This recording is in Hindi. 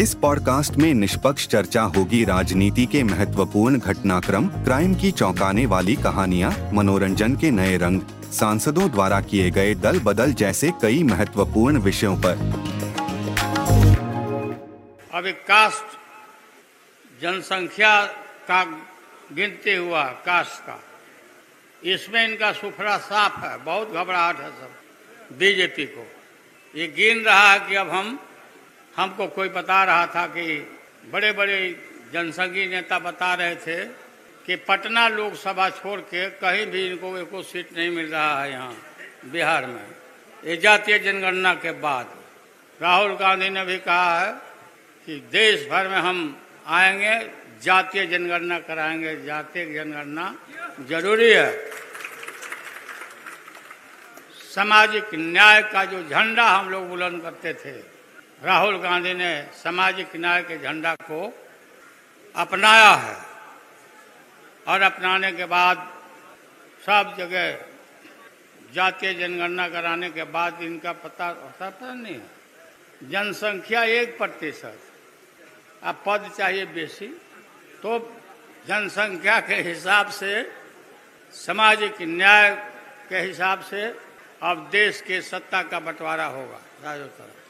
इस पॉडकास्ट में निष्पक्ष चर्चा होगी राजनीति के महत्वपूर्ण घटनाक्रम, क्राइम की चौंकाने वाली कहानियाँ, मनोरंजन के नए रंग, सांसदों द्वारा किए गए दल बदल जैसे कई महत्वपूर्ण विषयों पर। अभी कास्ट जनसंख्या का गिनते हुआ कास्ट का। इसमें इनका सुफरा साफ़ है, बहुत घबराहट है सब, बीजेपी को। ये गिन रहा है कि अब हम हमको कोई बता रहा था कि बड़े बड़े जनसंघी नेता बता रहे थे कि पटना लोकसभा छोड़ के कहीं भी इनको एक सीट नहीं मिल रहा है यहाँ, बिहार में। ये जातीय जनगणना के बाद। राहुल गांधी ने भी कहा है कि देश भर में हम आएँगे, जातीय जनगणना कराएँगे। जातीय जनगणना ज़रूरी है। सामाजिक न्याय का जो झंडा हम लोग बुलंद करते थे राहुल गांधी ने सामाजिक न्याय के झंडा को अपनाया है और अपनाने के बाद सब जगह जातीय जनगणना कराने के बाद इनका पता होता पता नहीं है। जनसंख्या एक प्रतिशत। अब पद चाहिए बेसी तो जनसंख्या के हिसाब से, सामाजिक न्याय के हिसाब से अब देश के सत्ता का बंटवारा होगा, राजो तरफ़